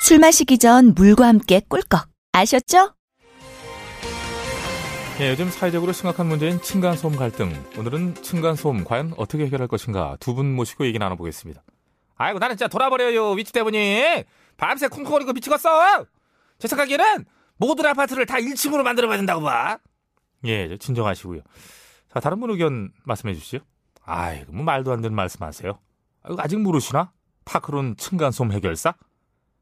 술 마시기 전 물과 함께 꿀꺽. 아셨죠? 예, 요즘 사회적으로 심각한 문제인 층간소음 갈등. 오늘은 층간소음 과연 어떻게 해결할 것인가 두 분 모시고 얘기 나눠보겠습니다. 아이고 나는 진짜 돌아버려요 위치 때문에 밤새 쿵쿵거리고 미치겠어. 제 생각에는 모든 아파트를 다 1층으로 만들어봐야 된다고 봐. 예, 진정하시고요. 자 다른 분 의견 말씀해 주시죠. 아이고 뭐 말도 안 되는 말씀하세요. 아직 모르시나? 파크론 층간소음 해결사?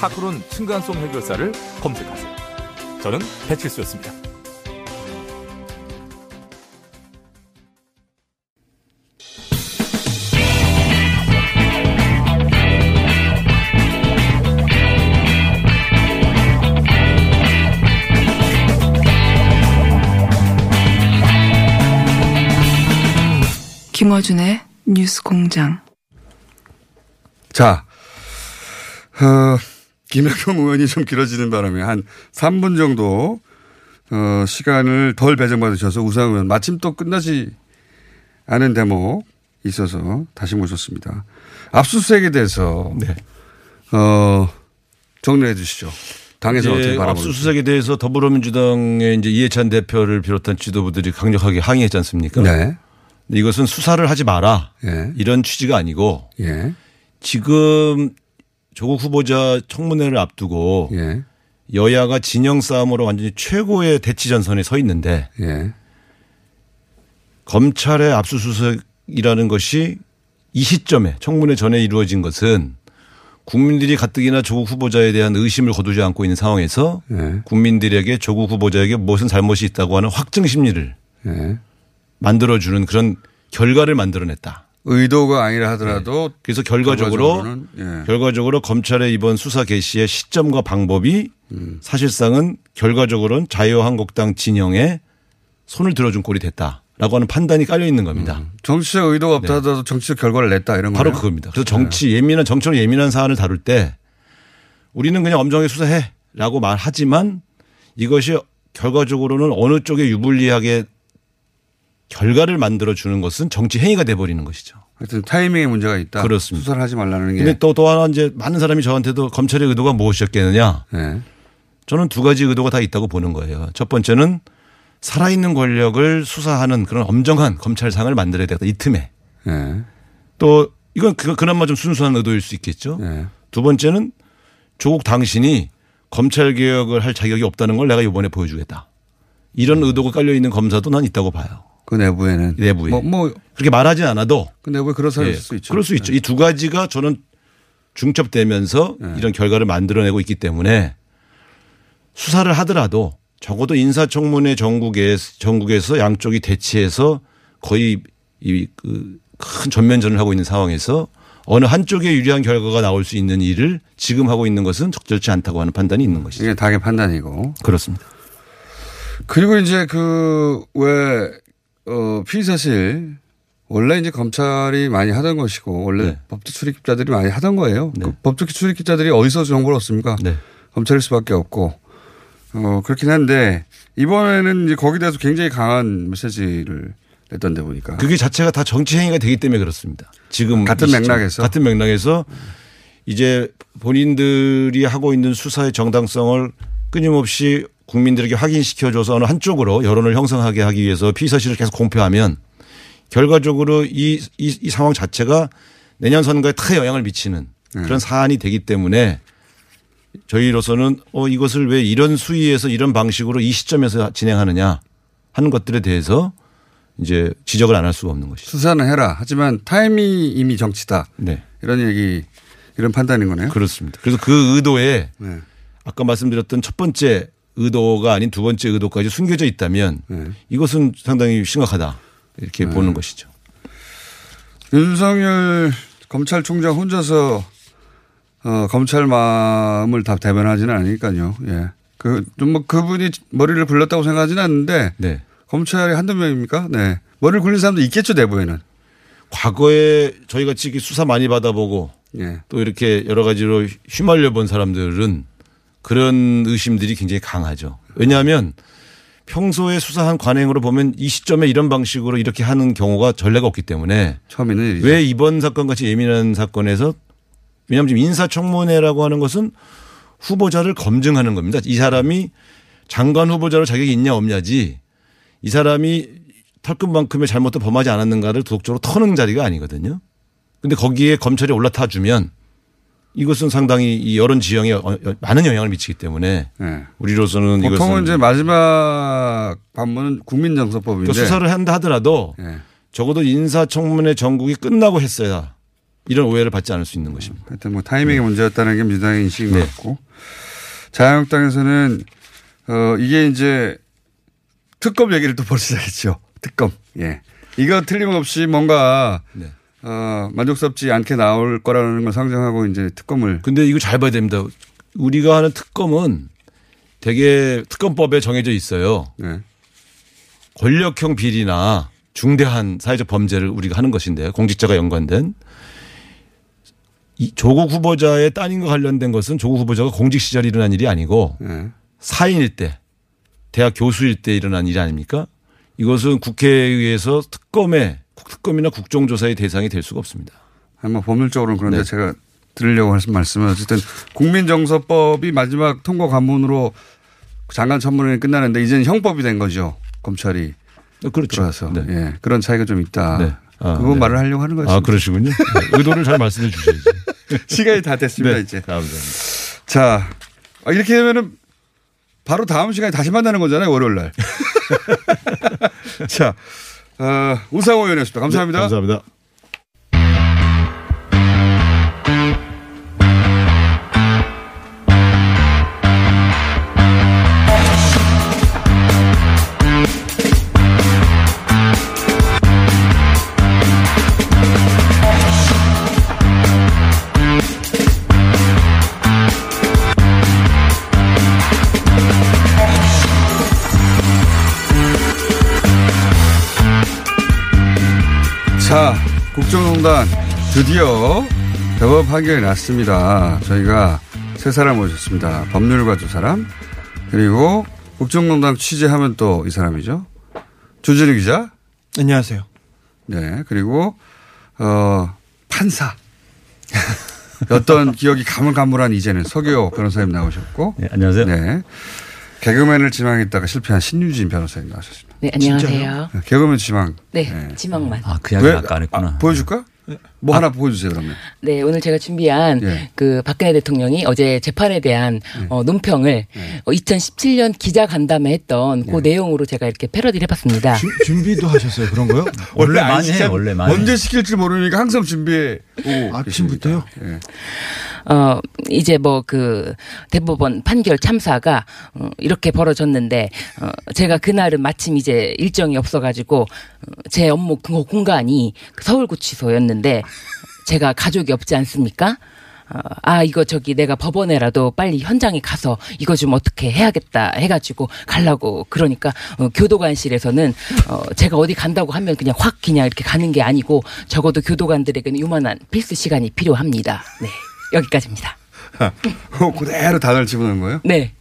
파크론 층간소음 해결사를 검색하세요. 저는 배칠수였습니다. 김어준의 뉴스 공장. 자, 어, 김영경 의원이 좀 길어지는 바람에 한 3분 정도 어, 시간을 덜 배정받으셔서 우상 의원 마침 또 끝나지 않은 대목 있어서 다시 모셨습니다. 압수수색에 대해서 네. 어, 정리해 주시죠. 당에서 어떻게 이제 바라보는지. 압수수색에 대해서 더불어민주당의 이제 이해찬 대표를 비롯한 지도부들이 강력하게 항의했지 않습니까? 네. 이것은 수사를 하지 마라. 예. 이런 취지가 아니고 예. 지금 조국 후보자 청문회를 앞두고 예. 여야가 진영 싸움으로 완전히 최고의 대치 전선에 서 있는데 예. 검찰의 압수수색이라는 것이 이 시점에 청문회 전에 이루어진 것은 국민들이 가뜩이나 조국 후보자에 대한 의심을 거두지 않고 있는 상황에서 예. 국민들에게 조국 후보자에게 무슨 잘못이 있다고 하는 확증 심리를 예. 만들어주는 그런 결과를 만들어냈다. 의도가 아니라 하더라도 그래서 결과적으로 예. 결과적으로 검찰의 이번 수사 개시의 시점과 방법이 음. 사실상은 결과적으로는 자유한국당 진영에 손을 들어준 꼴이 됐다라고 하는 판단이 깔려 있는 겁니다. 정치적 의도가 없다 하더라도 정치적 결과를 냈다 이런 네. 바로 거예요? 그겁니다. 그래서 정치 예민한 정치로 예민한 사안을 다룰 때 우리는 그냥 엄정하게 수사해라고 말하지만 이것이 결과적으로는 어느 쪽에 유불리하게 결과를 만들어 주는 것은 정치 행위가 돼 버리는 것이죠. 하여튼 타이밍에 문제가 있다. 그렇습니다. 수사를 하지 말라는 게. 근데 또 또 하나 이제 많은 사람이 저한테도 검찰의 의도가 무엇이었겠느냐? 예. 저는 두 가지 의도가 다 있다고 보는 거예요. 첫 번째는 살아있는 권력을 수사하는 그런 엄정한 검찰상을 만들어야 되겠다. 이 틈에. 예. 또 이건 그- 그나마 좀 순수한 의도일 수 있겠죠. 예. 두 번째는 조국 당신이 검찰 개혁을 할 자격이 없다는 걸 내가 이번에 보여주겠다. 이런 의도가 깔려 있는 검사도 난 있다고 봐요. 그 내부에는. 내부에. 뭐, 뭐, 그렇게 말하지 않아도 그 내부에 그런 사람이 예, 있을 수 있죠. 그럴 수 있죠. 이두 가지가 저는 중첩되면서 네. 이런 결과를 만들어내고 있기 때문에 수사를 하더라도 적어도 인사청문회 전국에 전국에서 양쪽이 대치해서 거의 이그큰 전면전을 하고 있는 상황에서 어느 한쪽에 유리한 결과가 나올 수 있는 일을 지금 하고 있는 것은 적절치 않다고 하는 판단이 있는 것이죠. 이게 당의 판단이고. 그렇습니다. 그리고 이제 그, 왜, 어, 피의 사실, 원래 이제 검찰이 많이 하던 것이고, 원래 네. 법조 출입기자들이 많이 하던 거예요. 네. 그 법조 출입기자들이 어디서 정보를 얻습니까? 네. 검찰일 수밖에 없고, 어, 그렇긴 한데, 이번에는 이제 거기에 대해서 굉장히 강한 메시지를 냈던데 보니까. 그게 자체가 다 정치 행위가 되기 때문에 그렇습니다. 지금 같은 맥락에서? 같은 맥락에서 이제 본인들이 하고 있는 수사의 정당성을 끊임없이 국민들에게 확인시켜줘서 어느 한쪽으로 여론을 형성하게 하기 위해서 피의 사실을 계속 공표하면 결과적으로 이, 이, 이 상황 자체가 내년 선거에 다 영향을 미치는 네. 그런 사안이 되기 때문에 저희로서는 어 이것을 왜 이런 수위에서 이런 방식으로 이 시점에서 진행하느냐 하는 것들에 대해서 이제 지적을 안 할 수가 없는 것이죠. 수사는 해라. 하지만 타임이 이미 정치다. 네. 이런 얘기, 이런 판단인 거네요. 그렇습니다. 그래서 그 의도에 네. 아까 말씀드렸던 첫 번째 의도가 아닌 두 번째 의도까지 숨겨져 있다면 네. 이것은 상당히 심각하다 이렇게 보는 것이죠. 윤석열 검찰총장 혼자서 어, 검찰 마음을 다 대변하지는 않으니까요. 예. 그, 좀 뭐 그분이 머리를 굴렸다고 생각하지는 않는데 네. 검찰이 한두 명입니까? 네. 머리를 굴린 사람도 있겠죠, 내부에는. 과거에 저희 같이 이렇게 수사 많이 받아보고 예. 또 이렇게 여러 가지로 휘말려 본 사람들은 그런 의심들이 굉장히 강하죠. 왜냐하면 평소에 수사한 관행으로 보면 이 시점에 이런 방식으로 이렇게 하는 경우가 전례가 없기 때문에 처음 있는 일이죠. 왜 이번 사건 같이 예민한 사건에서 왜냐하면 지금 인사청문회라고 하는 것은 후보자를 검증하는 겁니다. 이 사람이 장관 후보자로 자격이 있냐 없냐지 이 사람이 털끝만큼의 잘못도 범하지 않았는가를 도덕적으로 터는 자리가 아니거든요. 근데 거기에 검찰이 올라타 주면 이것은 상당히 이 여론 지형에 어- 어- 많은 영향을 미치기 때문에 예. 우리로서는 보통은 이제 마지막 관문은 국민정서법인데. 그 수사를 한다 하더라도 예. 적어도 인사청문회 전국이 끝나고 했어야 이런 오해를 받지 않을 수 있는 것입니다. 하여튼 뭐 타이밍의 문제였다는 게 민주당의 인식인 네. 것 같고. 자유한국당에서는 어, 이게 이제 특검 얘기를 또 벌써 시작했죠. 특검. 예. 이거 틀림없이 뭔가 네. 어, 만족스럽지 않게 나올 거라는 걸 상정하고 이제 특검을 근데 이거 잘 봐야 됩니다. 우리가 하는 특검은 되게 특검법에 정해져 있어요. 네. 권력형 비리나 중대한 사회적 범죄를 우리가 하는 것인데 공직자가 연관된 이 조국 후보자의 따님과 관련된 것은 조국 후보자가 공직 시절에 일어난 일이 아니고 네. 사인일 때 대학 교수일 때 일어난 일이 아닙니까? 이것은 국회에 의해서 특검의 특검이나 국정조사의 대상이 될 수가 없습니다. 한번 법률적으로는 그런데 네. 제가 드리려고 하신 말씀은 어쨌든 국민정서법이 마지막 통과 관문으로 장관 청문회 끝나는데 이제는 형법이 된 거죠. 검찰이 그렇죠. 들어와서. 네. 예. 그런 차이가 좀 있다. 네. 아, 그거 네. 말을 하려고 하는 거죠. 아, 그러시군요. 네. 의도를 잘 말씀해 주셔야지. 시간이 다 됐습니다, 네. 이제. 감사합니다. 자, 아, 이렇게 되면은 바로 다음 시간에 다시 만나는 거잖아요, 월요일 날. 자, 어, 우상호 의원이었습니다. 감사합니다. 네, 감사합니다. 국정농단 드디어 대법 판결이 났습니다. 저희가 세 사람 모셨습니다. 법률가 두 사람, 그리고 국정농단 취재하면 또 이 사람이죠. 주진우 기자. 안녕하세요. 네. 그리고, 어, 판사. 어떤 기억이 가물가물한 이제는 서기호 변호사님 나오셨고. 네, 안녕하세요. 네. 개그맨을 지망했다가 실패한 신유진 변호사님 나오셨습니다. 네, 안녕하세요. 네, 개그맨 지망. 네, 지망만. 아, 그 이야기 왜? 아까 안 했구나. 아, 보여줄까? 뭐 하나 보여주세요, 그러면. 네, 오늘 제가 준비한 예. 그 박근혜 대통령이 어제 재판에 대한 어, 논평을 어, 2017년 기자 간담회 했던 그 내용으로 제가 이렇게 패러디를 해봤습니다. 준비도 하셨어요 그런 거요? 원래 안 많이 해요, 원래 많이. 언제 시킬지 모르니까 항상 준비해. 오고 아침부터요? 계십니다. 예. 어, 이제 뭐 그 대법원 판결 참사가 어, 이렇게 벌어졌는데 어, 제가 그날은 마침 이제 일정이 없어가지고 어, 제 업무 그 공간이 그 서울구치소였는데 제가 가족이 없지 않습니까? 어, 아 이거 저기 내가 법원에라도 빨리 현장에 가서 이거 좀 어떻게 해야겠다 해가지고 가려고 그러니까 어, 교도관실에서는 어, 제가 어디 간다고 하면 그냥 확 그냥 이렇게 가는 게 아니고 적어도 교도관들에게는 요만한 필수 시간이 필요합니다. 네 여기까지입니다. 그거 그대로 단어를 집어넣은 거예요? 네,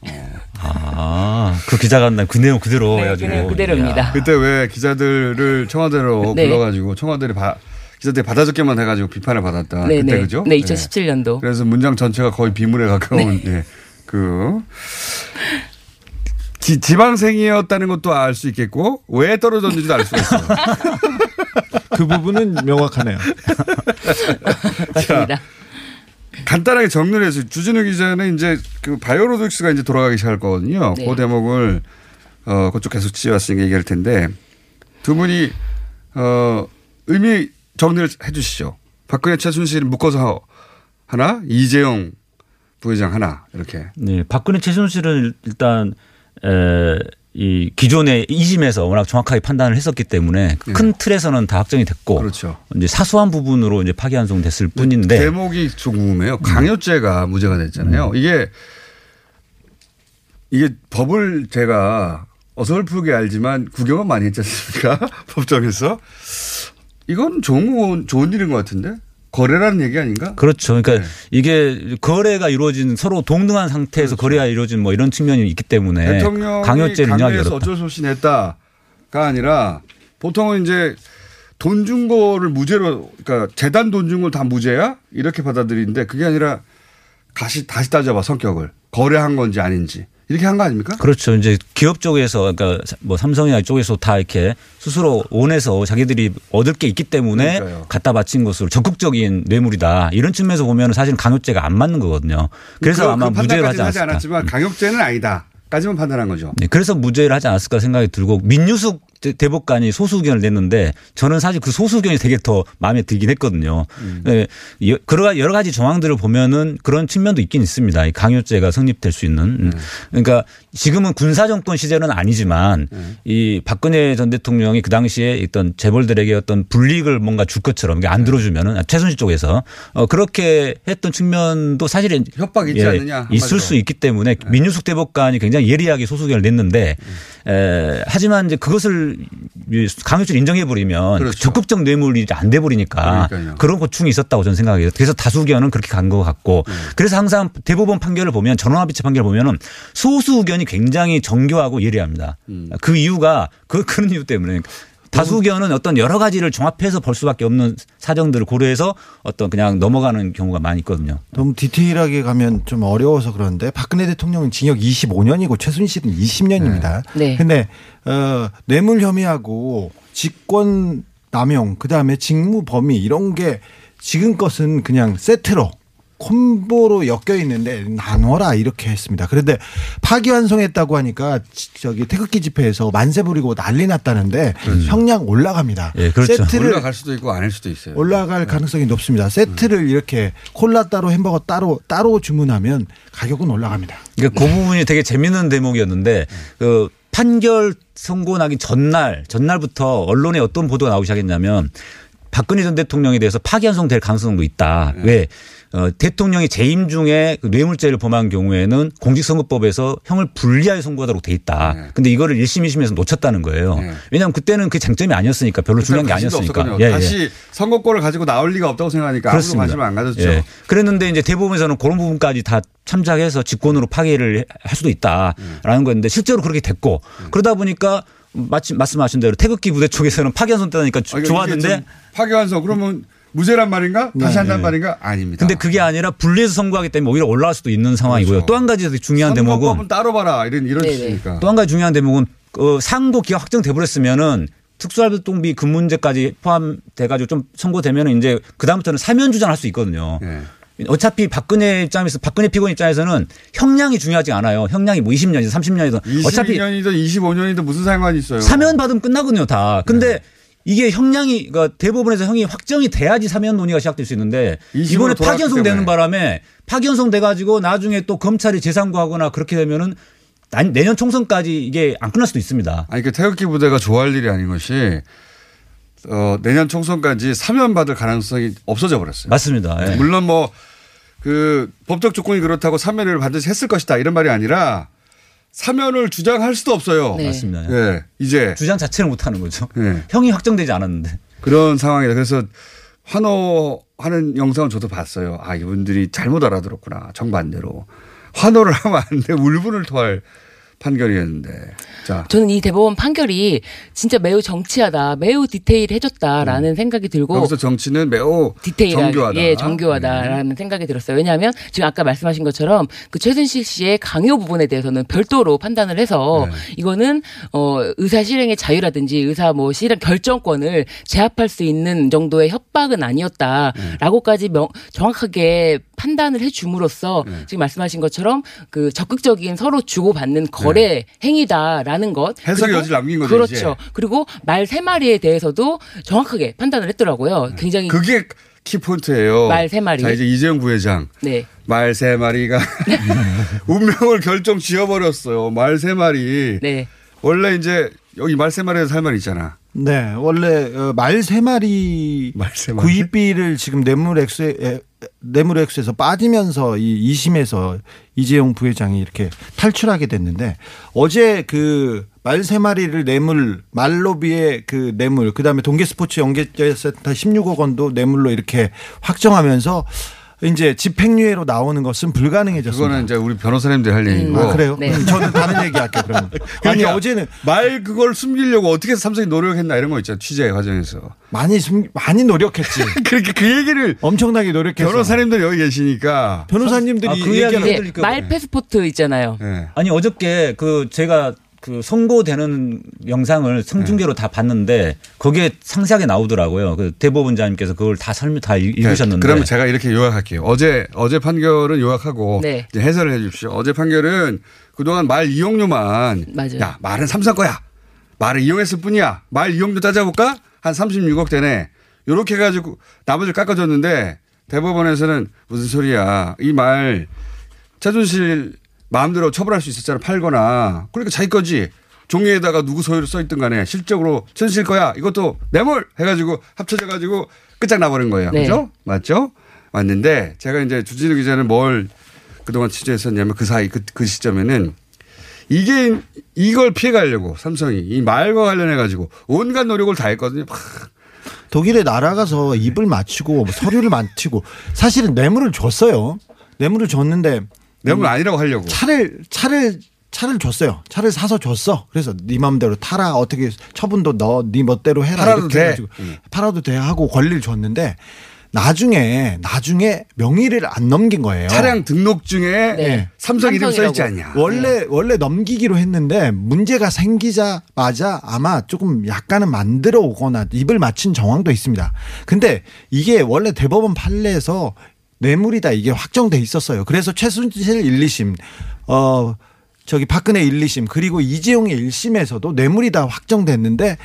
아, 그 기자 간다. 그 내용 그대로 네 해가지고. 그냥 그대로입니다. 그때 왜 기자들을 청와대로 네. 불러가지고 청와대를 바, 기자들이 받아적게만 해가지고 비판을 받았다. 네, 그때 네. 그죠? 네, 2017년도. 그래서 문장 전체가 거의 비물에 가까운 네. 예, 그 지, 지방생이었다는 것도 알 수 있겠고 왜 떨어졌는지도 알 수가 있어요. 그 부분은 명확하네요. 맞습니다. 간단하게 정리를 해서 주진우 기자는 이제 그 바이오로직스가 이제 돌아가기 시작할 거거든요. 네. 그 대목을 어 그쪽 계속 지어왔으니까 얘기할 텐데 두 분이 어 의미 정리를 해 주시죠. 박근혜 최순실 묶어서 하나, 이재용 부회장 하나 이렇게. 네, 박근혜 최순실은 일단 에, 이 기존의 이심에서 워낙 정확하게 판단을 했었기 때문에 큰 틀에서는 다 확정이 됐고 네. 그렇죠. 이제 사소한 부분으로 이제 파기환송됐을 뿐인데 대목이 좀 궁금해요. 강요죄가 무죄가 됐잖아요. 이게 이게 법을 제가 어설프게 알지만 구경은 많이 했지 않습니까? 법정에서. 이건 좋은, 좋은 일인 것 같은데? 거래라는 얘기 아닌가? 그렇죠. 그러니까 네. 이게 거래가 이루어진 서로 동등한 상태에서 거래가 이루어진 뭐 이런 측면이 있기 때문에 그렇죠. 대통령이 인정하기 강요해서. 어쩔 수 없이 냈다가 아니라 보통은 이제 돈 준 거를 무죄로 그러니까 재단 돈 준 걸 다 무죄야 이렇게 받아들이는데 그게 아니라 다시 다시 따져봐 성격을 거래한 건지 아닌지 이렇게 한 거 아닙니까? 그렇죠. 이제 기업 쪽에서 그러니까 뭐 삼성이나 쪽에서 다 이렇게 스스로 원해서 자기들이 얻을 게 있기 때문에 그러니까요. 갖다 바친 것으로 적극적인 뇌물이다. 이런 측면에서 보면 사실은 강요죄가 안 맞는 거거든요. 그래서 그- 아마 그 무죄를 하지 판단까지는 하지 않았을까. 않았지만 강요죄는 아니다 까지만 판단한 거죠. 네, 그래서 무죄를 하지 않았을까 생각이 들고 민유숙 대- 대법관이 소수 의견을 냈는데 저는 사실 그 소수 의견이 되게 더 마음에 들긴 했거든요. 음. 네, 여- 여러 가지 정황들을 보면은 그런 측면도 있긴 있습니다. 이 강요죄가 성립될 수 있는. 네. 음. 그러니까 지금은 군사정권 시절은 아니지만 네. 이 박근혜 전 대통령이 그 당시에 있던 재벌들에게 어떤 불이익을 뭔가 줄 것처럼 이게 네. 안 들어주면은 아, 최순실 쪽에서 어, 그렇게 했던 측면도 사실은 협박이 있지 않느냐, 한마디로. 있을 수 있기 때문에 민유숙 대법관이 굉장히 예리하게 소수견을 냈는데 에, 하지만 이제 그것을 이 강요죄를 인정해 버리면 그렇죠. 적극적 뇌물이 안 돼 버리니까 그러니까요. 그런 고충이 있었다고 저는 생각해요. 그래서 다수견은 그렇게 간 것 같고 네. 그래서 항상 대법원 판결을 보면 전원합의체 판결을 보면은 소수 의견이 굉장히 정교하고 예리합니다. 음. 그 이유가 그 그런 이유 때문에 다수 의견은 어떤 여러 가지를 종합해서 볼 수밖에 없는 사정들을 고려해서 어떤 그냥 넘어가는 경우가 많이 있거든요. 너무 디테일하게 가면 좀 어려워서 그런데 박근혜 대통령은 징역 25년이고 최순실은 20년입니다. 네. 근데 어 뇌물 혐의하고 직권 남용 그다음에 직무 범위 이런 게 지금 것은 그냥 세트로 콤보로 엮여 있는데 나눠라 이렇게 했습니다. 그런데 파기환송했다고 하니까 지- 저기 태극기 집회에서 만세 부리고 난리 났다는데 형량 올라갑니다. 예, 그렇죠. 세트를 올라갈 수도 있고 아닐 수도 있어요. 올라갈 가능성이 높습니다. 세트를 이렇게 콜라 따로 햄버거 따로 따로 주문하면 가격은 올라갑니다. 그러니까 그 부분이 되게 재밌는 대목이었는데 그 판결 선고 나기 전날 전날부터 언론에 어떤 보도가 나오기 시작했냐면 박근혜 전 대통령에 대해서 파기환송될 가능성도 있다. 왜? 어, 대통령이 재임 중에 그 뇌물죄를 범한 경우에는 공직선거법에서 형을 불리하게 선고하도록 돼 있다. 네. 근데 이거를 1심, 2심에서 놓쳤다는 거예요. 네. 왜냐하면 그때는 그 쟁점이 아니었으니까 별로 중요한 게 아니었으니까. 예, 예. 다시 선거권을 가지고 나올 리가 없다고 생각하니까 아무도 관심을 안 가졌죠. 예. 그랬는데 이제 대법원에서는 그런 부분까지 다 참작해서 직권으로 파기를 할 수도 있다라는 거였는데 실제로 그렇게 됐고 그러다 보니까 마침 말씀하신 대로 태극기 부대 쪽에서는 파기환송 때다니까 아, 이게 좋았는데 좀 파기환송 그러면 무죄란 말인가? 다시 네, 한단 네. 말인가? 아닙니다. 근데 그게 아니라 분리해서 선고하기 때문에 오히려 올라갈 수도 있는 상황이고요. 그렇죠. 또한 가지 중요한 선거법은 대목은 따로 봐라 이런 이런 네네. 뜻이니까. 또 한 가지 중요한 대목은 어, 상고 기각 확정돼 버렸으면은 특수활동비 그 문제까지 포함돼 가지고 좀 선고되면은 이제 그다음부터는 사면 주장할 수 있거든요. 예. 어차피 박근혜 입장에서 박근혜 피고인 입장에서는 형량이 중요하지 않아요. 형량이 뭐 20년이든 30년이든 어차피 22년이든 25년이든 무슨 상관이 있어요? 사면 받으면 끝나거든요, 다. 근데 네. 이게 형량이 그러니까 대법원에서 형이 확정이 돼야지 사면 논의가 시작될 수 있는데 20으로 이번에 돌아왔기 파기환송 되는 때문에. 바람에 파기환송 돼 가지고 나중에 또 검찰이 재상고하거나 그렇게 되면은 난- 내년 총선까지 이게 안 끝날 수도 있습니다. 아니 그 태극기 부대가 좋아할 일이 아닌 것이 어, 내년 총선까지 사면 받을 가능성이 없어져 버렸어요. 맞습니다. 예. 물론 뭐 그 법적 조건이 그렇다고 사면을 반드시 했을 것이다 이런 말이 아니라 사면을 주장할 수도 없어요. 네. 맞습니다. 예, 이제 주장 자체를 못 하는 거죠. 예. 형이 확정되지 않았는데. 그런 상황이다. 그래서 환호하는 영상을 저도 봤어요. 아 이분들이 잘못 알아들었구나 정반대로 환호를 하면 안 돼 울분을 토할 판결이었는데 자 저는 이 대법원 판결이 진짜 매우 정치하다, 매우 디테일해졌다라는 생각이 들고 여기서 정치는 매우 디테일하게 정교하다. 네. 예, 정교하다라는 생각이 들었어요. 왜냐하면 지금 아까 말씀하신 것처럼 그 최순실 씨의 강요 부분에 대해서는 별도로 판단을 해서 네. 이거는 어 의사 실행의 자유라든지 의사 뭐 실행 결정권을 제압할 수 있는 정도의 협박은 아니었다라고까지 명, 정확하게 판단을 해줌으로써 네. 지금 말씀하신 것처럼 그 적극적인 서로 주고받는 거래 행위다라는 것 네. 해석의 그리고 여지를 남긴 거죠, 그렇죠. 이제. 그리고 말 세 마리에 대해서도 정확하게 판단을 했더라고요. 굉장히 네. 그게 키포인트예요. 말 세 마리. 자, 이제 이재용 부회장. 네. 말 세 마리가 운명을 결정 지어버렸어요. 말 세 마리. 네. 원래 이제 여기 말 세 마리에서 할 말이 있잖아. 네, 원래 어, 말세 마리 말세 마리. 구입비를 지금 뇌물 액수에 에, 뇌물액수에서 빠지면서 이 2심에서 이재용 부회장이 이렇게 탈출하게 됐는데 어제 그 말 세 마리를 뇌물 말로비의 그 뇌물 그다음에 동계 스포츠 연계센터 16억 원도 뇌물로 이렇게 확정하면서 이제 집행유예로 나오는 것은 불가능해졌습니다. 그거는 이제 우리 변호사님들 할 얘기고. 아, 그래요? 네. 음, 저는 다른 얘기 할게요, 그러면. 아니, 그러니까 어제는 말 그걸 숨기려고 어떻게 삼성이 노력했나 이런 거 있잖아. 취재 과정에서. 많이 숨, 많이 노력했지. 그렇게 그 얘기를 엄청나게 노력했어. 변호사님들 여기 계시니까. 변호사님들이 아, 그 이야기 얘기하는 네? 말 패스포트 있잖아요. 네. 아니 어저께 그 제가 그 선고되는 영상을 성중계로 다 봤는데 거기에 상세하게 나오더라고요. 그 대법원장님께서 그걸 다 설명 다 읽- 읽으셨는데. 네, 그러면 제가 이렇게 요약할게요. 어제 어제 판결은 요약하고 네. 이제 해설을 해 주십시오. 어제 판결은 그동안 말 이용료만 맞아요. 야 말은 삼성 거야. 말을 이용했을 뿐이야. 말 이용료 따져볼까? 한 36억 되네. 요렇게 해가지고 나머지를 깎아줬는데 대법원에서는 무슨 소리야. 이 말 최순실 마음대로 처벌할 수 있었잖아. 팔거나. 그러니까 자기 거지. 종이에다가 누구 소유로 써있든 간에 실적으로 최순실 거야. 이것도 뇌물 해가지고 합쳐져가지고 끝장나버린 거예요. 네. 그죠? 맞죠? 맞는데 제가 이제 주진우 기자는 뭘 그동안 취재했었냐면 그 사이 그, 그 시점에는 이게 이걸 피해가려고 삼성이 이 말과 관련해가지고 온갖 노력을 다 했거든요. 막 독일에 날아가서 입을 맞추고 뭐 서류를 맞추고 사실은 뇌물을 줬어요. 뇌물을 줬는데 뇌물 아니라고 하려고. 차를 차를 차를 줬어요. 차를 사서 줬어. 그래서 네 마음대로 타라. 어떻게 처분도 너 네 멋대로 해라. 팔아도 이렇게 돼. 해가지고 음. 팔아도 돼 하고 권리를 줬는데 나중에 나중에 명의를 안 넘긴 거예요. 차량 등록증에 네. 삼성 이름 삼성이라고. 써있지 않냐. 원래 원래 넘기기로 했는데 문제가 생기자마자 아마 조금 약간은 만들어 오거나 입을 맞춘 정황도 있습니다. 근데 이게 원래 대법원 판례에서 뇌물이다 이게 확정돼 있었어요. 그래서 최순실 1, 2심 어 저기 박근혜 1, 2심 그리고 이재용의 1심에서도 뇌물이다 확정됐는데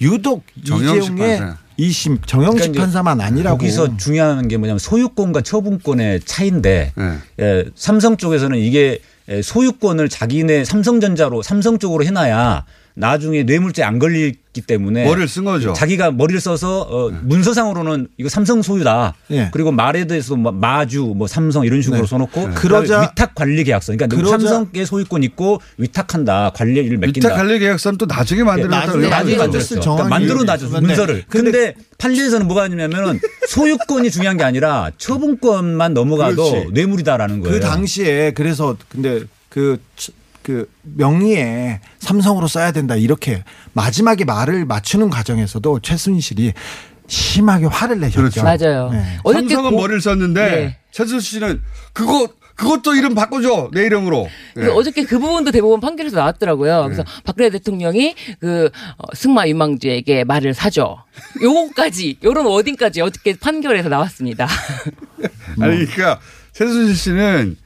유독 이재용의 판사. 2심 정영식 그러니까 판사만 아니라고 거기서 중요한 게 뭐냐면 소유권과 처분권의 차이인데 네. 예, 삼성 쪽에서는 이게 예, 소유권을 자기네 삼성전자로 삼성 쪽으로 해놔야 나중에 뇌물죄 안 걸리기 때문에 머리를 쓴 거죠. 자기가 머리를 써서 어, 문서상으로는 이거 삼성 소유다. 예. 그리고 말에 대해서 뭐 마주, 뭐 삼성 이런 식으로 네. 써놓고 네. 그러자- 위탁 관리 계약서. 그러니까 그러자- 삼성의 소유권 있고 위탁한다, 관리를 맡긴다. 위탁 관리 계약서는 또 나중에 만들어놨다. 나중에 나중에. 만들었어. 그러니까 만들어 놔줘 있는데. 문서를. 근데 판례에서는 뭐가 있냐면은 소유권이 중요한 게 아니라 처분권만 넘어가도 그렇지. 뇌물이다라는 거예요. 그 당시에 그래서 근데 그, 치- 그 명의에 삼성으로 써야 된다 이렇게 마지막에 말을 맞추는 과정에서도 최순실이 심하게 화를 내셨죠. 그렇죠. 맞아요. 네. 어저께 삼성은 고- 머리를 썼는데 네. 최순실 씨는 그거 그것도 이름 바꿔줘 내 이름으로. 네. 어저께 그 부분도 대법원 판결에서 나왔더라고요. 그래서 박근혜 대통령이 그 어, 승마 유망주에게 말을 사줘. 요거까지 요런 워딩까지 어저께 판결에서 나왔습니다. 아니 그러니까 최순실 씨는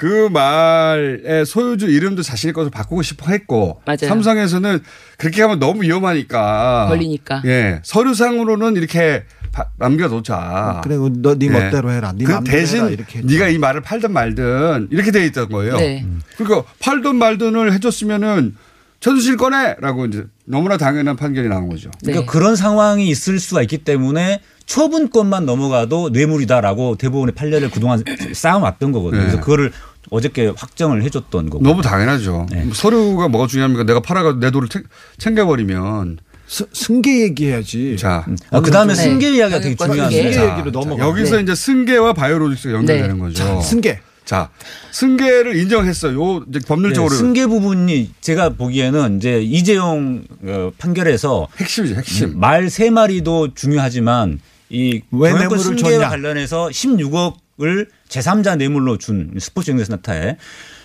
그 말의 소유주 이름도 자신의 것을 바꾸고 싶어 했고 맞아요. 삼성에서는 그렇게 하면 너무 위험하니까 걸리니까. 예 서류상으로는 이렇게 바- 남겨놓자. 그리고 너네 예. 멋대로 해라. 네 그 대신 해라. 이렇게. 네가 이 말을 팔든 말든 이렇게 돼 있던 거예요. 네. 그러니까 팔든 말든을 해줬으면은 최순실 꺼내라고 이제 너무나 당연한 판결이 나온 거죠. 네. 그러니까 그런 상황이 있을 수가 있기 때문에 처분권만 넘어가도 뇌물이다라고 대법원의 판례를 그동안 쌓아왔던 거거든요. 네. 그래서 그거를 어저께 확정을 해줬던 거고. 너무 당연하죠. 네. 서류가 뭐가 중요합니까? 내가 팔아가지고 내 돈을 챙- 챙겨버리면 스- 승계 얘기해야지. 자 아, 그 다음에 네. 승계 이야기가 되게 승계 중요한데. 승계 자, 얘기로 자, 넘어가. 여기서 네. 이제 승계와 바이오로직스가 연결되는 네. 거죠. 승계. 자, 승계를 인정했어요. 이제 법률적으로 네, 승계 부분이 제가 보기에는 이제 이재용 어, 판결에서 핵심이죠, 핵심. 말 세 마리도 중요하지만 이 왜 뇌물을 승계와 줬냐. 관련해서 16억 을 제3자 뇌물로 준 스포츠 영세나타에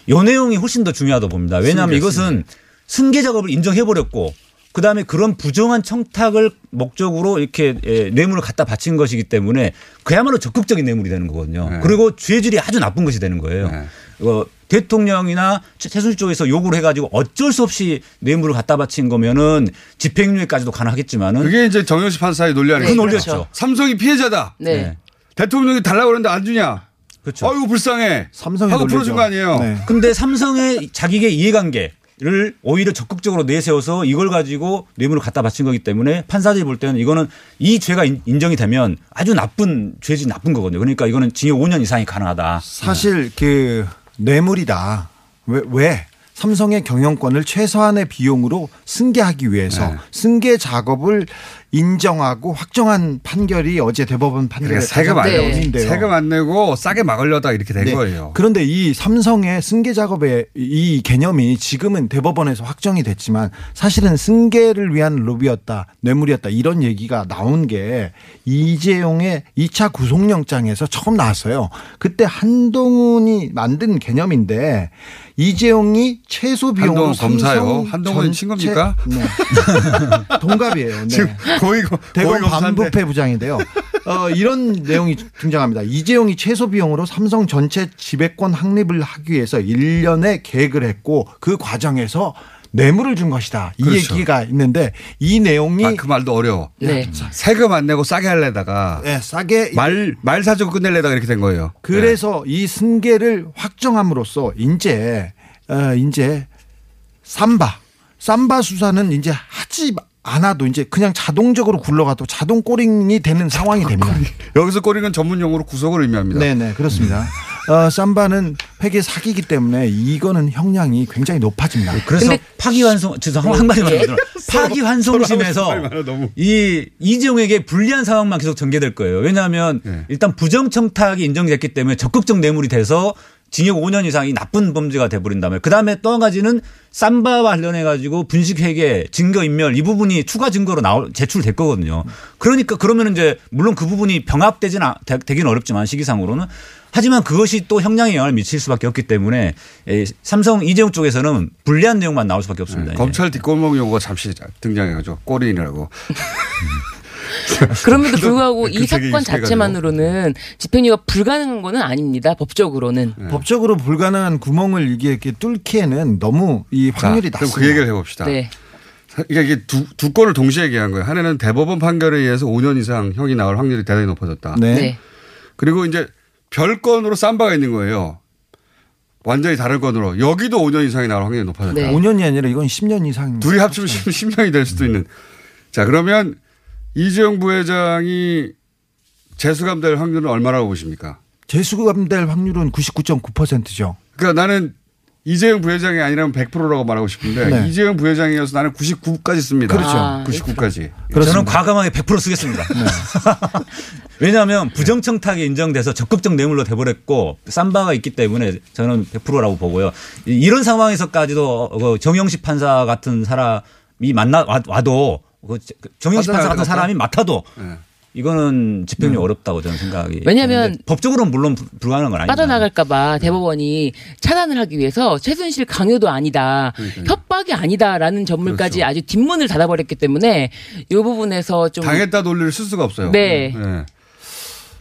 요 내용이 훨씬 더 중요하다고 봅니다. 왜냐하면 승계, 이것은 승계 작업을 인정해 버렸고 그다음에 그런 부정한 청탁을 목적으로 이렇게 예, 뇌물을 갖다 바친 것이기 때문에 그야말로 적극적인 뇌물이 되는 거거든요. 네. 그리고 죄질이 아주 나쁜 것이 되는 거예요. 네. 어, 대통령이나 최순실 쪽에서 요구를 해가지고 어쩔 수 없이 뇌물을 갖다 바친 거면은 집행유예까지도 가능하겠지만은 그게 이제 정영식 판사의 논리 그 아니에요. 논리였죠. 삼성이 피해자다. 네. 네. 대통령이 달라고 그러는데 안 주냐. 그렇죠. 아이고 불쌍해. 삼성의 하고 논리죠. 풀어준 거 아니에요. 네. 근데 삼성의 자기의 이해관계 를 오히려 적극적으로 내세워서 이걸 가지고 뇌물을 갖다 바친 거기 때문에 판사들이 볼 때는 이거는 이 죄가 인- 인정이 되면 아주 나쁜 죄지 나쁜 거거든요. 그러니까 이거는 징역 5년 이상이 가능하다. 사실 그 뇌물이다. 왜, 왜? 삼성의 경영권을 최소한의 비용으로 승계하기 위해서 네. 승계 작업을 인정하고 확정한 판결이 어제 대법원 판결에 그러니까 세금 안 네. 내고. 세금 안 내고 싸게 막으려다 이렇게 된 네. 거예요. 그런데 이 삼성의 승계 작업의 이 개념이 지금은 대법원에서 확정이 됐지만 사실은 승계를 위한 로비였다, 뇌물이었다 이런 얘기가 나온 게 이재용의 2차 구속영장에서 처음 나왔어요. 그때 한동훈이 만든 개념인데 이재용이 최소 비용으로 한동훈 검사요? 삼성 한동훈이 친 겁니까? 네. 동갑이에요. 네. 지금 거의 대검. 반부패 부장인데요. 어, 이런 내용이 등장합니다. 이재용이 최소 비용으로 삼성 전체 지배권 확립을 하기 위해서 1년의 계획을 했고 그 과정에서 뇌물을 준 것이다. 이 그렇죠. 얘기가 있는데 이 내용이 아, 그 말도 어려워. 네. 세금 안 내고 싸게 하려다가 네, 싸게 말, 말 사주고 끝내려다가 이렇게 된 거예요. 그래서 이 승계를 확정함으로써 이제 어, 이제 삼바 삼바 수사는 이제 하지 않아도 이제 그냥 자동적으로 굴러가도 자동 꼬링이 되는 상황이 됩니다. 네. 여기서 꼬리는 전문 용어로 구속을 의미합니다. 네네 그렇습니다. 어, 삼바는 회계 사기이기 때문에 이거는 형량이 굉장히 높아집니다. 그래서 근데- 파기환송 죄송 한 마디만 더 들어. 파기환송심에서. 이 이재용에게 불리한 상황만 계속 전개될 거예요. 왜냐하면 네. 일단 부정청탁이 인정됐기 때문에 적극적 뇌물이 돼서 징역 5년 이상이 나쁜 범죄가 돼버린다면 그 다음에 또 한 가지는 삼바와 관련해 가지고 분식회계 증거 인멸 이 부분이 추가 증거로 나올 제출될 거거든요. 그러니까 그러면 이제 물론 그 부분이 병합되진 아- 되- 되긴 어렵지만 시기상으로는 하지만 그것이 또 형량에 영향을 미칠 수밖에 없기 때문에 에, 삼성 이재용 쪽에서는 불리한 내용만 나올 수밖에 없습니다. 네, 예. 검찰 뒷골목 용어가 잠시 등장해가지고 꼬리인이라고. 그럼에도 불구하고 그이 사건. 자체만으로는 집행유예가 불가능한 거는 아닙니다. 법적으로는. 네. 법적으로 불가능한 구멍을 이게 이렇게 뚫기에는 너무 이 확률이 낮습니다. 그 얘기를 해봅시다. 네. 그러니까 이게 두, 두 건을 동시에 얘기한 거예요. 하나는 대법원 판결에 의해서 5년 이상 형이 나올 확률이 대단히 높아졌다. 네. 네. 그리고 이제 별 건으로 쌈바가 있는 거예요. 완전히 다른 건으로 여기도 5년 이상이 나올 확률이 높아졌다. 네. 5년이 아니라 이건 10년 이상. 둘이 합치면 10 년이 될 수도 있는. 자 그러면 이재용 부회장이 재수감될 확률은 얼마라고 보십니까? 재수감될 확률은 99.9%죠. 그러니까 나는 이재용 부회장이 아니라면 100%라고 말하고 싶은데 네. 이재용 부회장이어서 나는 99까지 씁니다. 그렇죠. 아, 99까지. 저는 과감하게 100% 쓰겠습니다. 왜냐하면 부정청탁이 인정돼서 적극적 뇌물로 돼버렸고 쌈바가 있기 때문에 저는 100%라고 보고요. 이- 이런 상황에서까지도 그 정영식 판사 같은 사람이 만나 와- 와도 그 정영식 판사 같은 사람이 맡아도 네. 이거는 집행이 어렵다고 저는 생각이. 왜냐하면 법적으로는 물론 불- 불가능한 건 아닙니다. 빠져나갈까봐 대법원이 차단을 하기 위해서 최순실 강요도 아니다, 협박이 아니다라는 전물까지 그렇죠. 아주 뒷문을 닫아버렸기 때문에 이 부분에서 좀 당했다 논리를 쓸 수가 없어요. 네.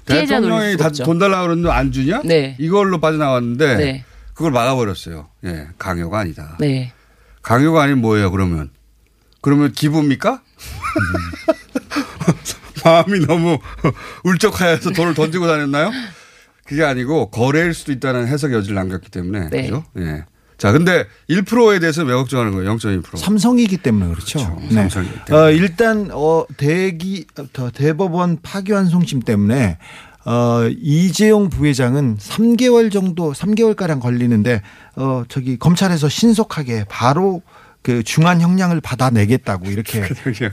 피해자 대통령이 논리를 다돈 달라고 그러는데 안 주냐? 네. 이걸로 빠져나왔는데 네. 그걸 막아버렸어요. 예, 강요가 아니다. 네. 강요가 아니면 뭐예요, 그러면? 그러면 기부입니까? 마음이 너무 울적하여서 돈을 던지고 다녔나요? 그게 아니고 거래일 수도 있다는 해석의 여지를 남겼기 때문에. 네. 그죠? 예. 자, 근데 1%에 대해서 왜 걱정하는 거예요? 0.1%. 삼성이기 때문에 그렇죠. 그렇죠. 삼성이기 때문에. 어, 일단 어, 대기 더 대법원 파기환 송심 때문에 어, 이재용 부회장은 3개월 정도 3개월 가량 걸리는데 어, 저기 검찰에서 신속하게 바로 그 중한 형량을 받아내겠다고 이렇게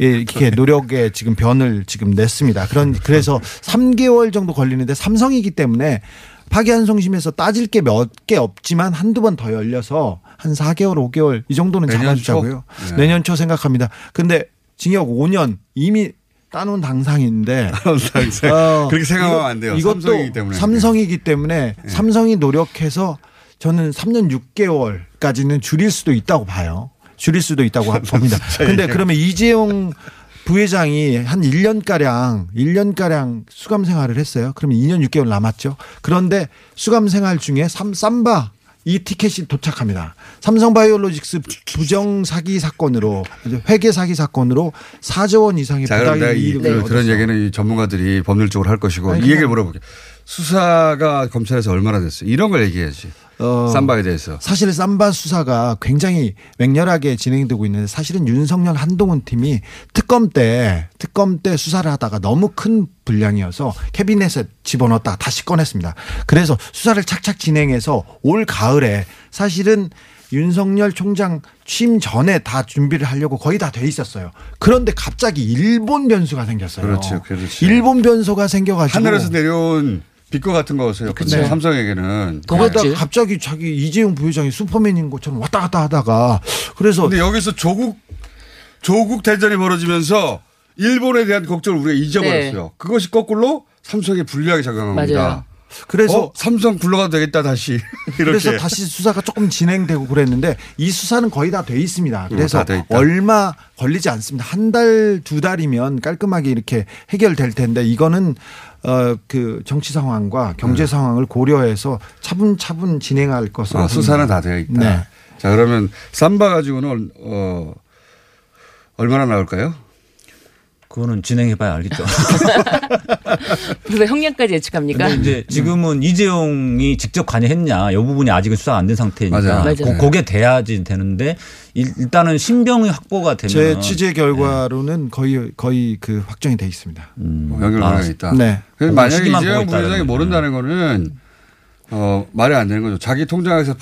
예, 이렇게 노력에 지금 변을 지금 냈습니다. 그런 그래서 3개월 정도 걸리는데 삼성이기 때문에 파기환송심에서 따질 게 몇 개 없지만 한두 번 더 열려서 한 4개월, 5개월 이 정도는 내년 초? 잡아주자고요. 네. 내년 초 생각합니다. 근데 징역 5년 이미 따놓은 당상인데 당상. 어, 그렇게 생각하면 안 돼요. 이것도 삼성이기 때문에. 네. 삼성이기 때문에 삼성이 노력해서 저는 3년 6개월까지는 줄일 수도 있다고 봐요. 줄일 수도 있다고 봅니다. 근데 그러면 이재용 부회장이 한 1년가량, 1년가량 수감 생활을 했어요. 그러면 2년 6개월 남았죠. 그런데 수감 생활 중에 삼, 삼바 이 티켓이 도착합니다. 삼성바이오로직스 부정 사기 사건으로 회계 사기 사건으로 4조 원 이상의 이, 이익을 그, 그런. 얘기는 이 전문가들이 법률적으로 할 것이고 아니, 이 얘기를 물어볼게. 수사가 검찰에서 얼마나 됐어요? 이런 걸 얘기해야지. 어, 쌈바에 대해서. 사실 삼바 수사가 굉장히 맹렬하게 진행되고 있는데 사실은 윤석열 한동훈 팀이 특검 때 특검 때 수사를 하다가 너무 큰 분량이어서 캐비넷에 집어넣었다가 다시 꺼냈습니다. 그래서 수사를 착착 진행해서 올 가을에 사실은 윤석열 총장 취임 전에 다 준비를 하려고 거의 다 돼 있었어요. 그런데 갑자기 일본 변수가 생겼어요. 그렇지, 그렇지. 일본 변수가 생겨가지고 하늘에서 내려온 빛과 같은 거였어요. 그쵸. 네. 삼성에게는. 거기다 그랬지. 갑자기 자기 이재용 부회장이 슈퍼맨인 것처럼 왔다 갔다 하다가 그래서 근데 여기서 조국 조국 대전이 벌어지면서 일본에 대한 걱정을 우리가 잊어버렸어요. 그것이 거꾸로 삼성에 불리하게 작용합니다. 맞아요. 그래서 어, 삼성 굴러가도 되겠다 다시 이렇게. 그래서 다시 수사가 조금 진행되고 그랬는데 이 수사는 거의 다 돼 있습니다. 그래서 다돼 있다. 얼마 걸리지 않습니다. 한 달 두 달이면 깔끔하게 이렇게 해결될 텐데 이거는 어그 정치 상황과 경제 상황을 고려해서 차분차분 진행할 것으로 아, 수사는. 다 되어 있다. 네. 자 그러면 쌈바 가지고는 얼- 어, 얼마나 나올까요? 그거는 진행해봐야 알겠죠. 그래서 형량까지 예측합니까? 근데 이제 지금은 이재용이 직접 관여했냐 이 부분이 아직은 수사가 안된 상태니까 맞아요. 맞아요. 고- 그게 돼야지 되는데 일- 일단은 신병이 확보가 되면 제 취재 결과로는 거의 거의 그 확정이 돼 있습니다. 뭐 연결 아, 관계가 있다. 네. 그래서 보고 만약에 이재용 부회장이. 모른다는 거는 어, 말이 안 되는 거죠. 자기 통장에서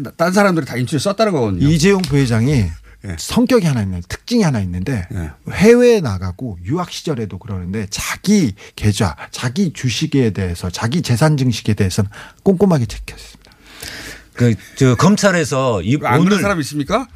막 딴 사람들이 다 인출해 썼다는 거거든요. 이재용 부회장이 예. 성격이 하나 있는데 특징이 하나 있는데 예. 해외에 나가고 유학 시절에도 그러는데 자기 계좌, 자기 주식에 대해서 자기 재산 증식에 대해서는 꼼꼼하게 지켰습니다. 그 저 검찰에서 이 오늘 사람 있습니까?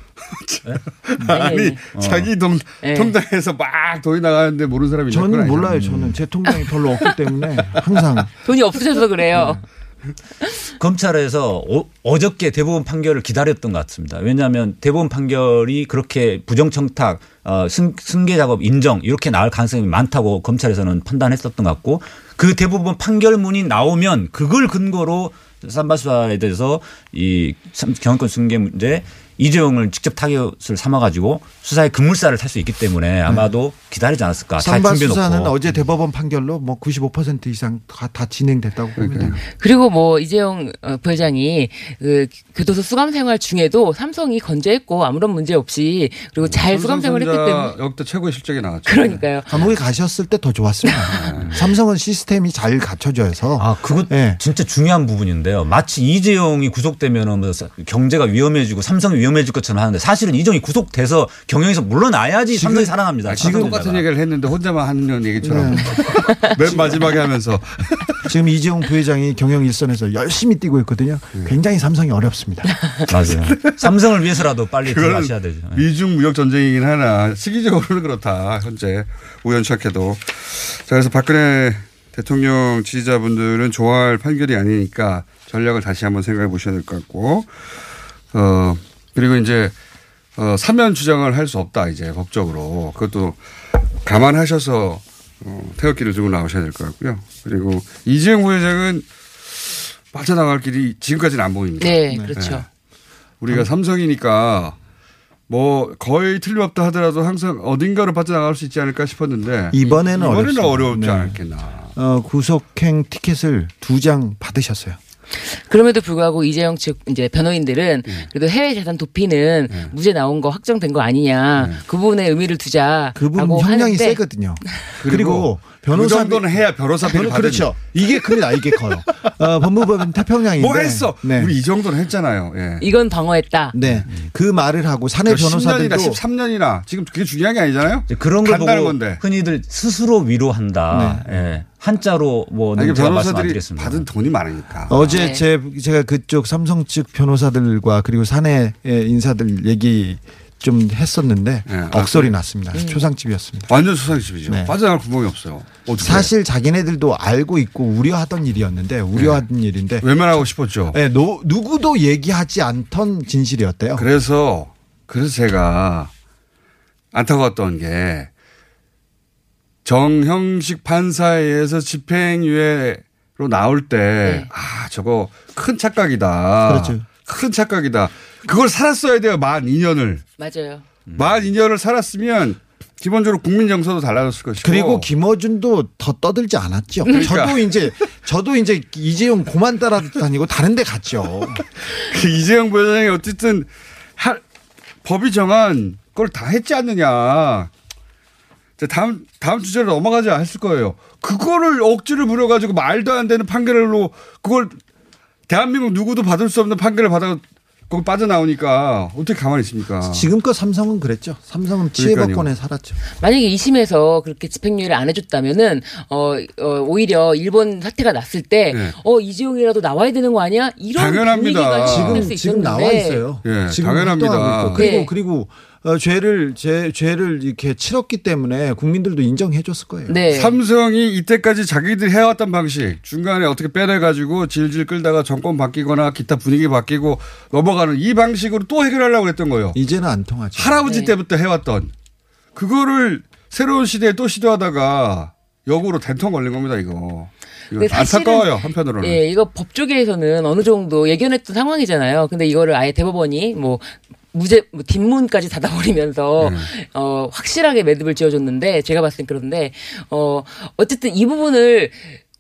아니, 아니 아니. 자기 동, 네. 통장에서 막 돈이 나가는데 모르는 사람이 저는. 몰라요. 저는 제 통장이 별로 없기 때문에 항상 돈이 없으셔서 그래요. 검찰에서 어, 저께 대법원 판결을 기다렸던 것 같습니다. 왜냐하면 대법원 판결이 그렇게 부정청탁, 어, 승, 승계 작업 인정 이렇게 나올 가능성이 많다고 검찰에서는 판단했었던 것 같고 그 대법원 판결문이 나오면 그걸 근거로 삼바 수사에 대해서 이 삼- 경영권 승계 문제 이재용을 직접 타겟을 삼아가지고 수사의 급물살을 탈 수 있기 때문에 아마도 기다리지 않았을까. 준비해놓고. 수사는 어제 대법원 판결로 뭐 95% 이상 다, 다 진행됐다고 봅니다. 그리고 뭐 이재용 어, 부회장이 그 교도소 수감 생활 중에도 삼성이 건재했고 아무런 문제 없이 그리고 잘 수감 생활했기 때문에 역대 최고의 실적이 나왔죠. 그러니까요. 감옥에 가셨을 때 더 좋았습니다. 삼성은 시스템이 잘 갖춰져서 아, 그거 예. 진짜 중요한 부분인데요. 마치 이재용이 구속되면은 뭐 경제가 위험해지고 삼성이 위험 해질 것처럼 하는데 사실은 이재용이 구속돼서 경영에서 물러나야지 삼성이 살아납니다. 지금 똑같은 얘기를 했는데 혼자만 하는 얘기처럼 맨 마지막에 하면서 지금 이재용 부회장이 경영 일선에서 열심히 뛰고 있거든요. 굉장히 삼성이 어렵습니다. 맞아요. 삼성을 위해서라도 빨리 들어가셔야 되죠. 미중 무역 전쟁이긴 하나 시기적으로는 그렇다 현재 우연찮게도 자 그래서 박근혜 대통령 지지자분들은 좋아할 판결이 아니니까 전략을 다시 한번 생각해 보셔야 될 것 같고 어 그리고 이제 어 사면 주장을 할 수 없다 이제 법적으로 그것도 감안하셔서 어, 태극기를 들고 나오셔야 될 것 같고요 그리고 이재용 부회장은 빠져나갈 길이 지금까지는 안 보입니다. 네, 그렇죠. 우리가 삼성이니까 뭐 거의 틀림없다 하더라도 항상 어딘가로 빠져나갈 수 있지 않을까 싶었는데 이번에는 이번에는. 어렵지 네. 않겠나. 어, 구속행 티켓을 두 장 받으셨어요. 그럼에도 불구하고 이재용 측 이제 변호인들은 그래도 해외 재산 도피는 무죄 나온 거 확정된 거 아니냐 그 부분에 의미를 두자. 그분 라고 형량이 하는데 세거든요. 그리고 그리고 그 변호사 정도는 해야 변호사비를 변호, 받은 그렇죠. 이게 큽니다. 이게 커요. 어, 법무법인 태평양인데 뭐 했어? 네. 우리 이 정도는 했잖아요. 예. 이건 방어했다. 네. 그 말을 하고 사내 10년이나 변호사들도 13년이나 지금 그게 중요한 게 아니잖아요. 그런 걸 보고 건데. 흔히들 스스로 위로한다. 예. 한자로 뭐 아니, 제가 변호사들이. 받은 돈이 많으니까. 어제 네. 제 제가 그쪽 삼성 측 변호사들과 그리고 사내 인사들 얘기 좀 했었는데 네. 아, 억소리 났습니다. 음. 초상집이었습니다. 완전 수상집이죠. 네. 빠져나갈 구멍이 없어요. 어떻게 사실 자기네들도 알고 있고 우려하던 일이었는데 우려하던 일인데 외면하고 싶었죠. 네, 노- 누구도 얘기하지 않던 진실이었대요. 그래서 그래서 제가 안타까웠던 게 정형식 판사에 의해서 집행유예로 나올 때, 아, 저거 큰 착각이다. 그렇죠. 큰 착각이다. 그걸 살았어야 돼요, 만 2년을. 맞아요. 만 2년을 살았으면 기본적으로 국민 정서도 달라졌을 것이고. 그리고 김어준도 더 떠들지 않았죠. 그러니까. 저도 이제 저도 이제 이재용 고만 따라다니고 다른 데 갔죠. 그 이재용 부회장이 어쨌든 할, 법이 정한 걸 다 했지 않느냐. 자, 다음, 다음 주제로 넘어가자 했을 거예요. 그거를 억지를 부려가지고 말도 안 되는 판결로 그걸 대한민국 누구도 받을 수 없는 판결을 받아 거기 빠져나오니까 어떻게 가만히 있습니까? 지금껏 삼성은 그랬죠. 삼성은. 치해법권에 살았죠. 만약에 2심에서 그렇게 집행유예를 안 해줬다면은 어, 어, 오히려 일본 사태가 났을 때 네. 어 이재용이라도 나와야 되는 거 아니야? 이런 당연합니다. 분위기가 지금 수 지금 있었는데 나와 있어요. 예, 지금 당연합니다. 그리고 네. 그리고 어, 죄를 죄 죄를 이렇게 치렀기 때문에 국민들도 인정해 줬을 거예요. 네. 삼성이 이때까지 자기들이 해왔던 방식 중간에 어떻게 빼내가지고 질질 끌다가 정권 바뀌거나 기타 분위기 바뀌고 넘어가는 이 방식으로 또 해결하려고 했던 거예요. 이제는 안 통하죠. 할아버지 네. 때부터 해왔던 그거를 새로운 시대에 또 시도하다가 역으로 된통 걸린 겁니다 이거. 근데 안타까워요 한편으로는. 예, 이거 법조계에서는 어느 정도 예견했던 상황이잖아요. 근데 이거를 아예 대법원이 뭐 무죄 뭐 뒷문까지 닫아버리면서 어 확실하게 매듭을 지어줬는데 제가 봤을 땐 그런데 어 어쨌든 이 부분을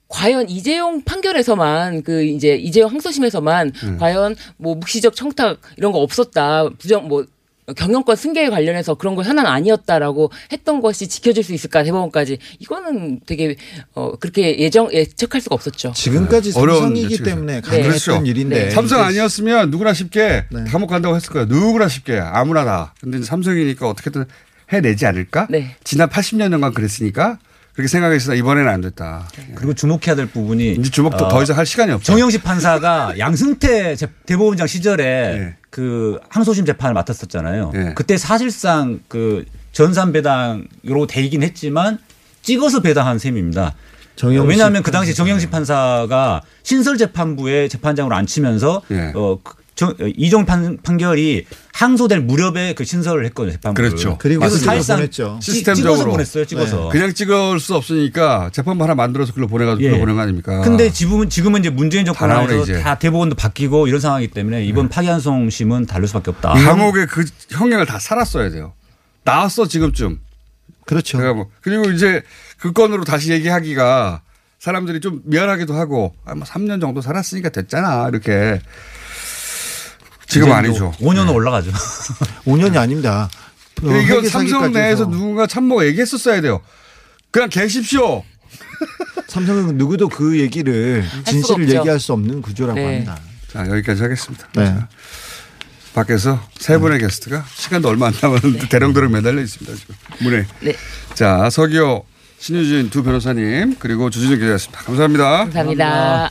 과연 이재용 판결에서만 그 이제 이재용 항소심에서만 과연 뭐 묵시적 청탁 이런 거 없었다. 부정 뭐 경영권 승계에 관련해서 그런 거 현안 아니었다라고 했던 것이 지켜질 수 있을까 대법원까지 이거는 되게 어 그렇게 예정 예측할 수가 없었죠. 지금까지 네. 어려운 삼성이기. 때문에 네. 가능했던 그렇죠. 일인데 네. 삼성 아니었으면 누구나 쉽게 네. 감옥 간다고 했을 거예요. 누구나 쉽게 아무나 다. 근데 삼성이니까 어떻게든 해내지 않을까? 네. 지난 80년간 그랬으니까 그렇게 생각했으나 이번에는 안 됐다. 그리고 주목해야 될 부분이 이제 주목도 어, 더 이상 할 시간이 없죠. 정영식 판사가 양승태 재- 대법원장 시절에 네. 그 항소심 재판을 맡았었잖아요. 네. 그때 사실상 그 전산 배당으로 되긴 했지만 찍어서 배당한 셈입니다. 정영식 왜냐하면 그 당시 정영식 판사가 신설 재판부의 재판장으로 앉히면서 네. 어, 이종 판, 판결이 항소될 무렵에 그 신설을 했거든요 재판부를. 그렇죠. 그리고 사실상 보냈죠. 찌- 시스템적으로. 찍어서 보냈어요. 찍어서. 그냥 찍을 수 없으니까 재판부 하나 만들어서 글로 보내가지고 예. 글로 보낸 거 아닙니까? 근데 지금은 지금은 이제 문재인 정권 다. 네. 다 대법원도 바뀌고 이런 상황이기 때문에 이번 파기환송 심은 다를 수밖에 없다. 감옥의 그 형량을 다 살았어야 돼요. 나왔어 지금쯤. 그렇죠. 제가 뭐 그리고 이제 그 건으로 다시 얘기하기가 사람들이 좀 미안하기도 하고 아, 뭐 3년 정도 살았으니까 됐잖아 이렇게 지금 아니죠. 5년은 올라가죠. 5년이 아닙니다. 회계 삼성 내에서 누군가 참모가 얘기했었어야 돼요. 그냥 계십시오. 삼성은 누구도 그 얘기를 진실을. 얘기할 수 없는 구조라고 네. 합니다. 자 여기까지 하겠습니다. 네. 자, 밖에서 세 분의 게스트가 시간도 얼마 안 남았는데 대령대령 매달려 있습니다 지금 문에. 네. 자 서기호 신유진 두 변호사님 그리고 주진우 기자였습니다. 감사합니다. 감사합니다.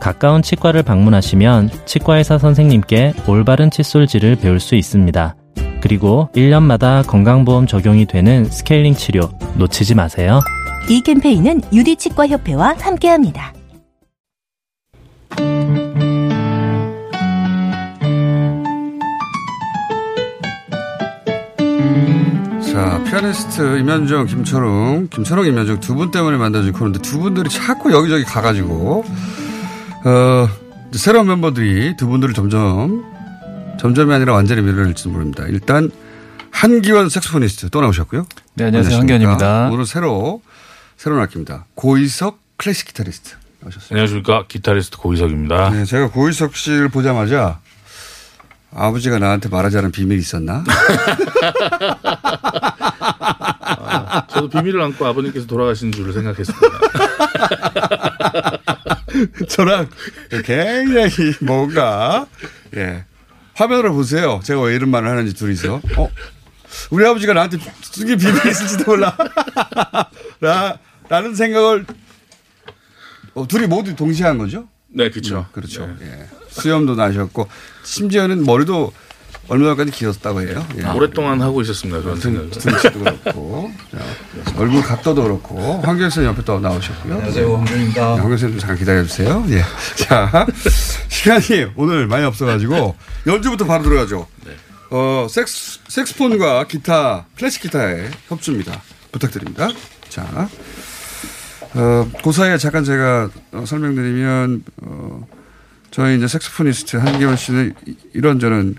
가까운 치과를 방문하시면 치과의사 선생님께 올바른 칫솔질을 배울 수 있습니다. 그리고 1년마다 건강보험 적용이 되는 스케일링 치료 놓치지 마세요. 이 캠페인은 유디치과협회와 함께합니다. 자, 피아니스트 임현정, 김철웅, 김철웅, 임현정 두 분 때문에 만들어진 코너인데 두 분들이 자꾸 여기저기 가가지고, 어, 새로운 멤버들이 두 분들을 점점, 점점이 아니라 완전히 밀어낼지도 모릅니다. 일단, 한기원 색소포니스트 또 나오셨고요. 네, 안녕하세요. 안녕하십니까. 한기원입니다. 오늘 새로 새로운 악기입니다. 고이석 클래식 기타리스트 나오셨어요. 안녕하십니까. 기타리스트 고이석입니다. 네, 제가 고이석 씨를 보자마자 아버지가 나한테 말하지 않은 비밀이 있었나? 아, 저도 비밀을 안고 아버님께서 돌아가신 줄을 생각했습니다. 저랑 굉장히 뭔가 예 화면을 보세요. 제가 왜 이런 말을 하는지 둘이서 어 우리 아버지가 나한테 숨긴 비밀이 있을지도 몰라. 라, 라는 생각을 어, 둘이 모두 동시에 한 거죠? 네, 그렇죠. 그렇죠. 예. 수염도 나셨고 심지어는 머리도 얼마 전까지 길었다고 해요. 예. 오랫동안 하고 있었습니다. 생각을. 등치도 그렇고 자, 얼굴 각도도 그렇고 황교선 옆에 또 나오셨고요. 안녕하세요. 황교선입니다. 네, 황교선 좀 잠깐 기다려주세요. 예. 자 시간이 오늘 많이 없어가지고 연주부터 바로 들어가죠. 어 섹스 섹스폰과 기타 클래식 기타의 협주입니다. 부탁드립니다. 자. 어, 그 사이에 잠깐 제가 어, 설명드리면, 어, 저희 이제 색소포니스트 한기원 씨는 이- 이런저런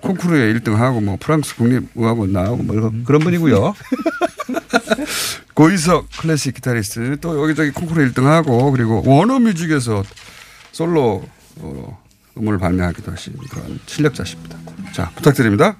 콩쿠르에 1등하고 뭐 프랑스 국립음악원 나오고 뭐 이런- 그런 분이고요. 고이석 클래식 기타리스트는 또 여기저기 콩쿠르 1등하고 그리고 워너뮤직에서 솔로 어, 음원을 발매하기도 하신 그런 실력자십니다. 자, 부탁드립니다.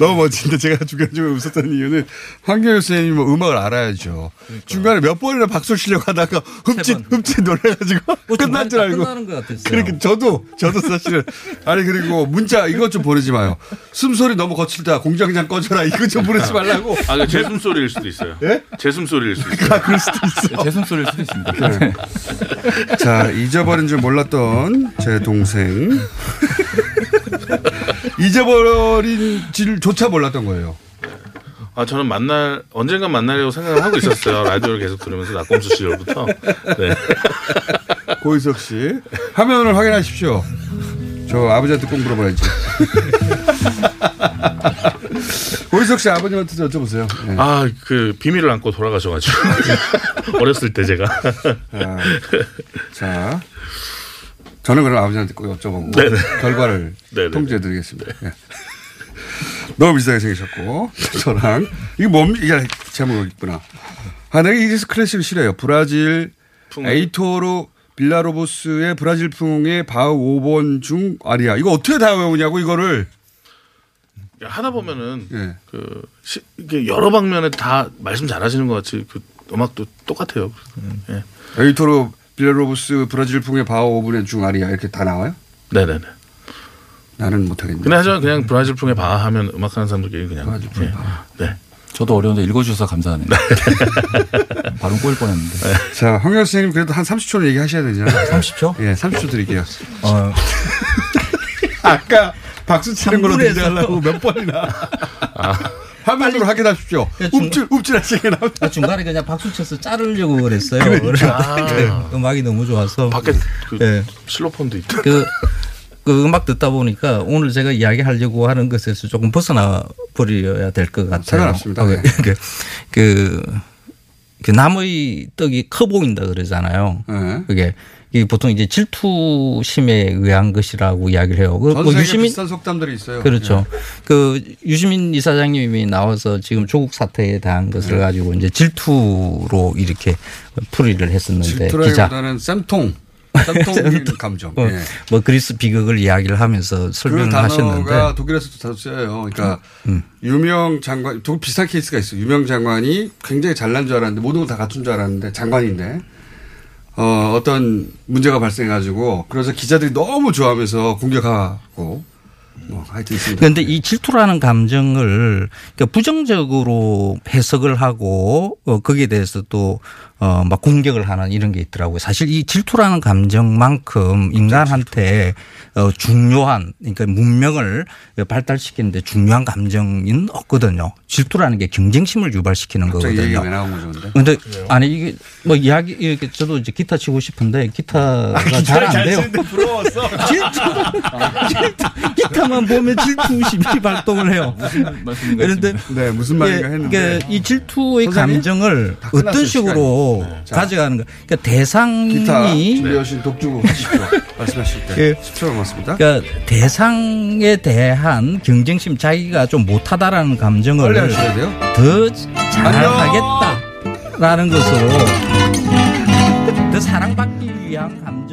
너무 멋진데 제가 중간중간 웃었던 이유는 황교안 선생님이 뭐 음악을 알아야죠. 중간에 몇 번이나 박수 치려고 하다가 흠칫 흠칫 놀래가지고 끝난 줄 알고. 끝나는 것 같았어요. 그러니까 저도 저도 사실은 아니 그리고 문자 이것 좀 보내지 마요. 숨소리 너무 거칠다. 공장장 꺼져라. 이거 좀 보내지 말라고. 아, 그제 숨소리일 수도 있어요. 예? 제 숨소리일 수도 있어요. 아, 그럴 수도 있어. 제 숨소리일 수도 있습니다. 네. 자, 잊어버린 줄 몰랐던 제 동생. 잊어버린 줄조차 몰랐던 거예요. 아, 저는 만날, 언젠간 만나려고 생각을 하고 있었어요. 라디오를 계속 들으면서 낙검수 시절부터. 네. 고희석 씨. 화면을 확인하십시오. 저 아버지한테 꼭 물어봐야지. 고희석 씨 아버님한테 여쭤보세요. 네. 아, 그 비밀을 안고 돌아가셔가지고. 어렸을 때 제가. 아, 자, 저는 그럼 아버지한테 꼭 여쭤보고 네네. 결과를 네네네. 통지해 드리겠습니다. 예. 너무 비슷하게 생기셨고 저랑 이게 뭡니까? 이게 제목이 있구나. 아, 내가 이래서 클래식을 싫어요. 브라질 에이토로 빌라로보스의 브라질풍의 바우 5번 중 아리아. 이거 어떻게 다 외우냐고 이거를. 하다 보면은 예. 그 시, 여러 방면에 다 말씀 잘하시는 것 같이 그 음악도 똑같아요. 예. 에이토로 빌라로보스 브라질풍의 바우 5분의 중 아리아 이렇게 다 나와요? 네네네. 나는 못하겠네. 근데 하지만 그냥 브라질풍의 바하 하면 음악하는 사람들끼리 그냥 브라질풍의 예. 바하. 네. 저도 어려운데 읽어주셔서 감사하네요. 발음 꼬일 뻔했는데. 자, 황현 선생님 그래도 한 30초는 얘기하셔야 되잖아요. 30초? 예, 30초 드릴게요. 어, 아까 박수 치는 걸로. 대자하려고 몇 번이나. 화면으로 확인하십시오. 중- 움찔, 움찔하시게 나옵니다. 아, 중간에 그냥 박수 쳐서 자르려고 그랬어요. 그러니까. 그래서 그 음악이 너무 좋아서. 밖에 그 예. 실로폰도 있고. 그, 그 음악 듣다 보니까 오늘 제가 이야기하려고 하는 것에서 조금 벗어나 버려야 될 것 같아요. 어, 네. 그, 그, 그 나무의 떡이 커 보인다 그러잖아요. 네. 그게 이게 보통 이제 질투심에 의한 것이라고 이야기를 해요. 그전뭐 세계 유시민 비슷한 속담들이 있어요. 그렇죠. 그 유시민 이사장님이 나와서 지금 조국 사태에 대한 것을 네. 가지고 이제 질투로 이렇게 풀이를 예. 했었는데 기자 질투라기보다는 쌤통. 쌤통 감정. 어, 예. 뭐 그리스 비극을 이야기를 하면서 그 설명을 단어가 하셨는데 음. 독일에서도 자주 쓰여요. 그러니까 유명 장관, 독일 비슷한 케이스가 있어요. 유명 장관이 굉장히 잘난 줄 알았는데 모든 걸 다 갖춘 줄 알았는데 장관인데 어, 어떤 문제가 발생해가지고 그래서 기자들이 너무 좋아하면서 공격하고 뭐 하여튼 있습니다. 그런데 이 질투라는 감정을 그러니까 부정적으로 해석을 하고 어, 거기에 대해서 또 어 막 공격을 하는 이런 게 있더라고요. 사실 이 질투라는 감정만큼 인간한테 어 중요한 그러니까 문명을 발달시키는데 중요한 감정은 없거든요. 질투라는 게 경쟁심을 유발시키는 거거든요. 왜 나온 거죠, 근데? 근데 아니 이게 뭐 이야기 이렇게 저도 이제 기타 치고 싶은데 기타가 잘안 돼요. 부러웠어. 기타만 보면 질투심이 발동을 해요. 그런데 네, 무슨 말인가 예, 했는데. 그러니까 이 질투의? 감정을 어떤 식으로 네, 자. 가져가는 가 그러니까 대상이 기타 준비하신 독주 하십시오. 말씀하실 때. 예. 10초 남았습니다. 그러니까 대상에 대한 경쟁심 자기가 좀 못하다라는 감정을. 더 잘하겠다라는 것으로 더 사랑받기 위한 감정.